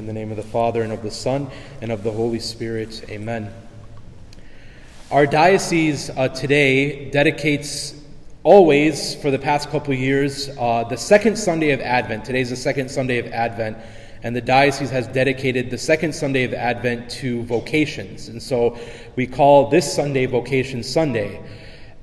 In the name of the Father, and of the Son, and of the Holy Spirit. Amen. Our diocese uh, today dedicates always, for the past couple years, uh, the second Sunday of Advent. Today's the second Sunday of Advent, and the diocese has dedicated the second Sunday of Advent to vocations. And so we call this Sunday Vocation Sunday.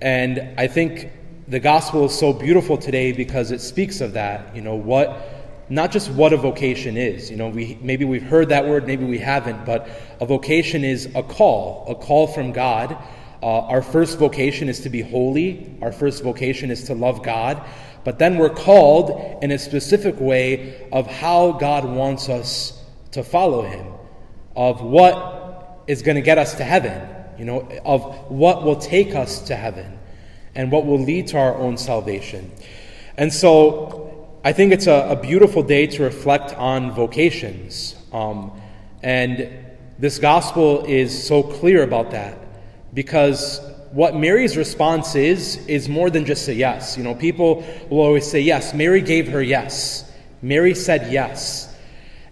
And I think the gospel is so beautiful today because it speaks of that. You know, what not just what a vocation is. You know, we maybe we've heard that word, maybe we haven't, but a vocation is a call, a call from God. Uh, our first vocation is to be holy. Our first vocation is to love God. But then we're called in a specific way of how God wants us to follow Him, of what is going to get us to heaven, you know, of what will take us to heaven and what will lead to our own salvation. And so I think it's a, a beautiful day to reflect on vocations. Um, and this gospel is so clear about that because what Mary's response is, is more than just a yes. You know, people will always say yes. Mary gave her yes. Mary said yes.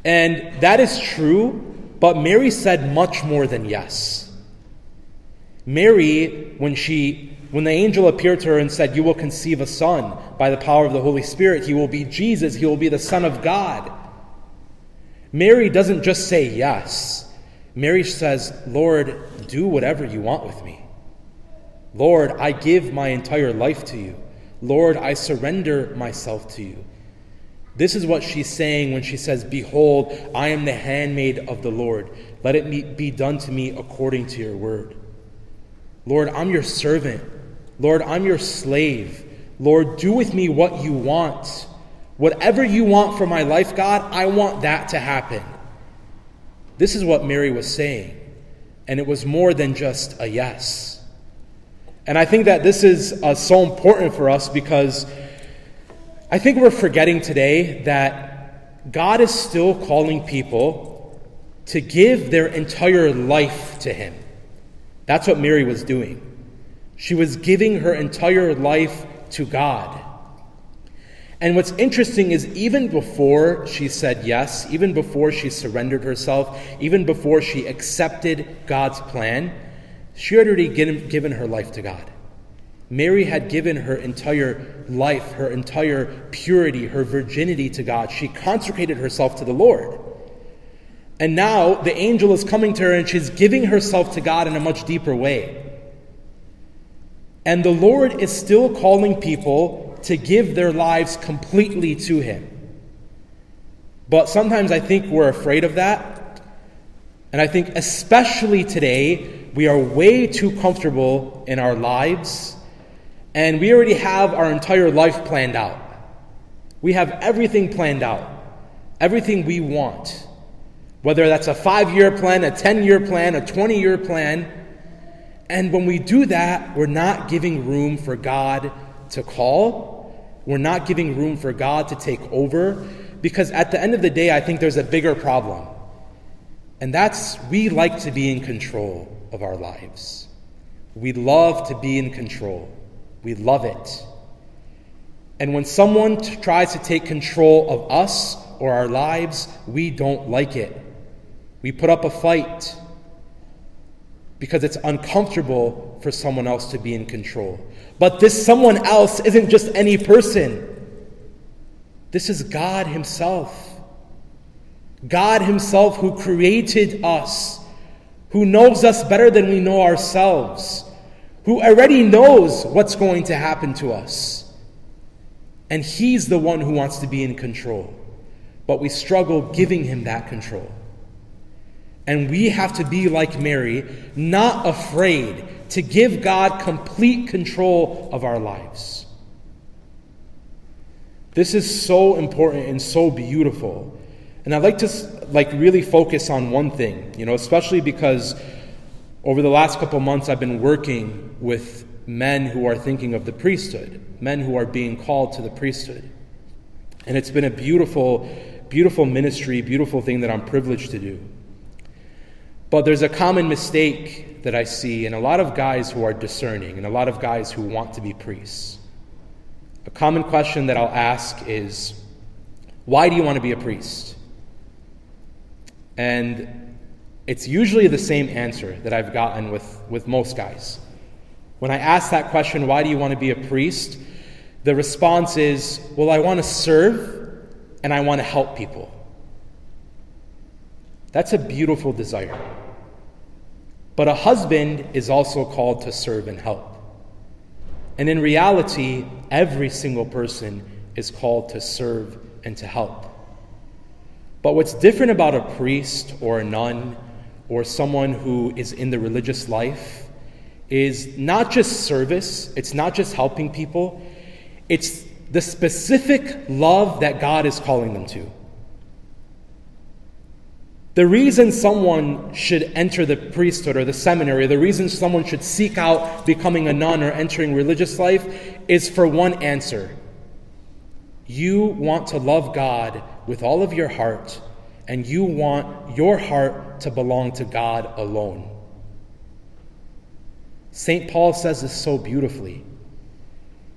And that is true, but Mary said much more than yes. Mary, when she when the angel appeared to her and said, You will conceive a son by the power of the Holy Spirit, he will be Jesus, he will be the Son of God. Mary doesn't just say yes. Mary says, Lord, do whatever you want with me. Lord, I give my entire life to you. Lord, I surrender myself to you. This is what she's saying when she says, Behold, I am the handmaid of the Lord. Let it be done to me according to your word. Lord, I'm your servant. Lord, I'm your slave. Lord, do with me what you want. Whatever you want for my life, God, I want that to happen. This is what Mary was saying. And it was more than just a yes. And I think that this is uh, so important for us because I think we're forgetting today that God is still calling people to give their entire life to Him. That's what Mary was doing. She was giving her entire life to God. And what's interesting is, even before she said yes, even before she surrendered herself, even before she accepted God's plan, she had already given, her life to God. Mary had given her entire life, her entire purity, her virginity to God. She consecrated herself to the Lord. And now the angel is coming to her and she's giving herself to God in a much deeper way. And the Lord is still calling people to give their lives completely to Him. But sometimes I think we're afraid of that. And I think, especially today, we are way too comfortable in our lives. And we already have our entire life planned out. We have everything planned out, everything we want. Whether that's a five year plan, a 10 year plan, a 20 year plan and when we do that, we're not giving room for God to call. We're not giving room for God to take over. Because at the end of the day, I think there's a bigger problem. And that's we like to be in control of our lives. We love to be in control. We love it. And when someone t- tries to take control of us or our lives, we don't like it. We put up a fight because it's uncomfortable for someone else to be in control. But this someone else isn't just any person, this is God Himself. God Himself who created us, who knows us better than we know ourselves, who already knows what's going to happen to us. And He's the one who wants to be in control. But we struggle giving Him that control. And we have to be like Mary, not afraid to give God complete control of our lives. This is so important and so beautiful. And I'd like to like really focus on one thing, you know, especially because over the last couple months I've been working with men who are thinking of the priesthood, men who are being called to the priesthood. And it's been a beautiful, beautiful ministry, beautiful thing that I'm privileged to do. But there's a common mistake that I see in a lot of guys who are discerning and a lot of guys who want to be priests. A common question that I'll ask is why do you want to be a priest? And it's usually the same answer that I've gotten with, with most guys. When I ask that question, why do you want to be a priest? The response is, well, I want to serve and I want to help people. That's a beautiful desire. But a husband is also called to serve and help. And in reality, every single person is called to serve and to help. But what's different about a priest or a nun or someone who is in the religious life is not just service, it's not just helping people, it's the specific love that God is calling them to. The reason someone should enter the priesthood or the seminary, the reason someone should seek out becoming a nun or entering religious life is for one answer. You want to love God with all of your heart, and you want your heart to belong to God alone. St. Paul says this so beautifully.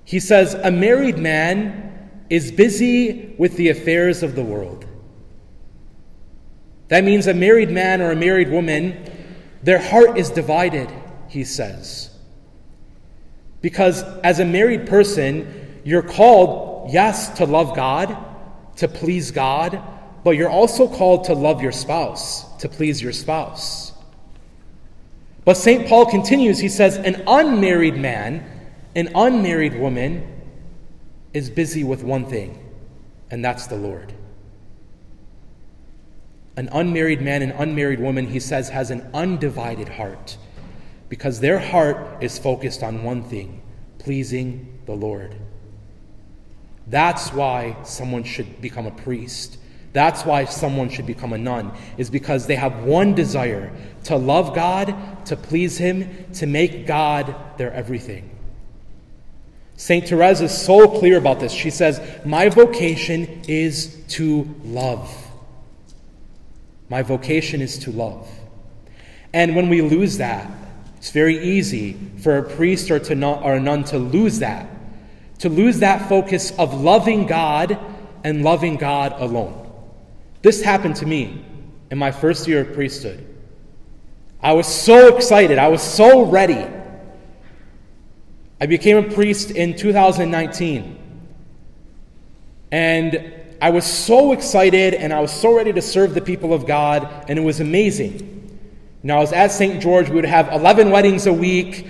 He says, A married man is busy with the affairs of the world that means a married man or a married woman, their heart is divided, he says. Because as a married person, you're called, yes, to love God, to please God, but you're also called to love your spouse, to please your spouse. But St. Paul continues, he says, an unmarried man, an unmarried woman is busy with one thing, and that's the Lord. An unmarried man and unmarried woman, he says, has an undivided heart because their heart is focused on one thing pleasing the Lord. That's why someone should become a priest. That's why someone should become a nun, is because they have one desire to love God, to please Him, to make God their everything. St. Therese is so clear about this. She says, My vocation is to love. My vocation is to love. And when we lose that, it's very easy for a priest or, to not, or a nun to lose that, to lose that focus of loving God and loving God alone. This happened to me in my first year of priesthood. I was so excited, I was so ready. I became a priest in 2019. And I was so excited and I was so ready to serve the people of God, and it was amazing. Now, I was at St. George, we would have 11 weddings a week,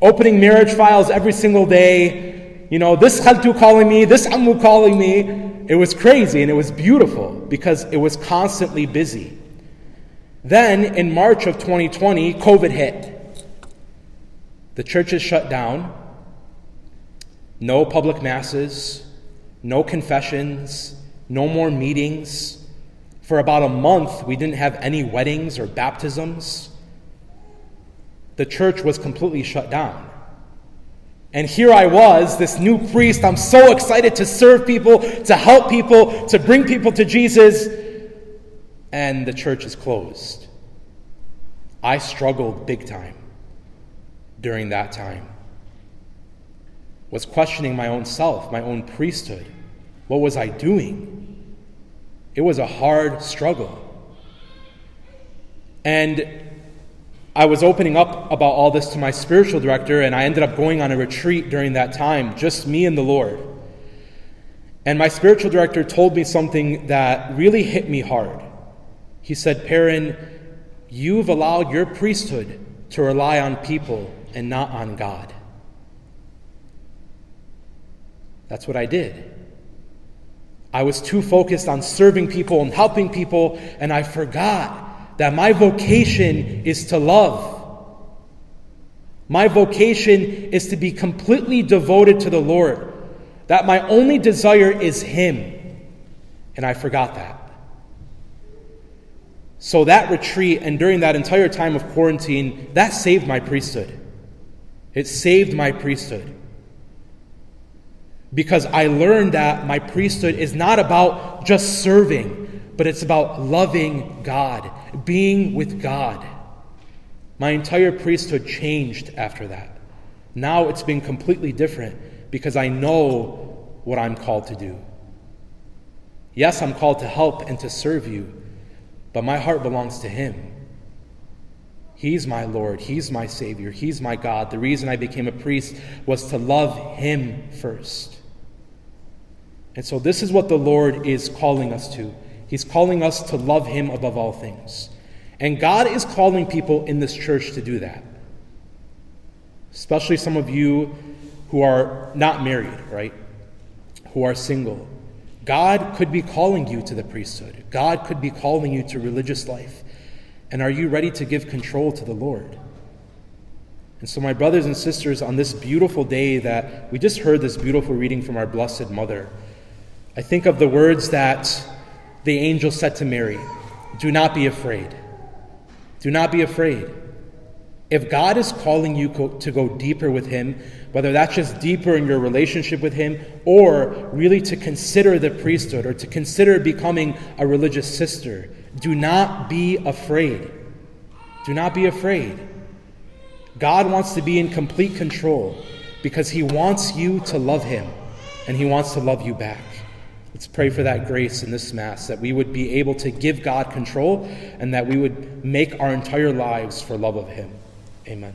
opening marriage files every single day. You know, this khaltu calling me, this ammu calling me. It was crazy and it was beautiful because it was constantly busy. Then, in March of 2020, COVID hit. The churches shut down. No public masses, no confessions, no more meetings. For about a month, we didn't have any weddings or baptisms. The church was completely shut down. And here I was, this new priest. I'm so excited to serve people, to help people, to bring people to Jesus. And the church is closed. I struggled big time during that time. Was questioning my own self, my own priesthood. What was I doing? It was a hard struggle. And I was opening up about all this to my spiritual director, and I ended up going on a retreat during that time, just me and the Lord. And my spiritual director told me something that really hit me hard. He said, Perrin, you've allowed your priesthood to rely on people and not on God. That's what I did. I was too focused on serving people and helping people, and I forgot that my vocation is to love. My vocation is to be completely devoted to the Lord, that my only desire is Him. And I forgot that. So, that retreat and during that entire time of quarantine, that saved my priesthood. It saved my priesthood because I learned that my priesthood is not about just serving, but it's about loving God, being with God. My entire priesthood changed after that. Now it's been completely different because I know what I'm called to do. Yes, I'm called to help and to serve you, but my heart belongs to Him. He's my Lord. He's my Savior. He's my God. The reason I became a priest was to love Him first. And so, this is what the Lord is calling us to. He's calling us to love Him above all things. And God is calling people in this church to do that. Especially some of you who are not married, right? Who are single. God could be calling you to the priesthood. God could be calling you to religious life. And are you ready to give control to the Lord? And so, my brothers and sisters, on this beautiful day that we just heard this beautiful reading from our Blessed Mother, I think of the words that the angel said to Mary Do not be afraid. Do not be afraid. If God is calling you to go deeper with Him, whether that's just deeper in your relationship with Him or really to consider the priesthood or to consider becoming a religious sister, do not be afraid. Do not be afraid. God wants to be in complete control because He wants you to love Him and He wants to love you back. Let's pray for that grace in this Mass, that we would be able to give God control and that we would make our entire lives for love of Him. Amen.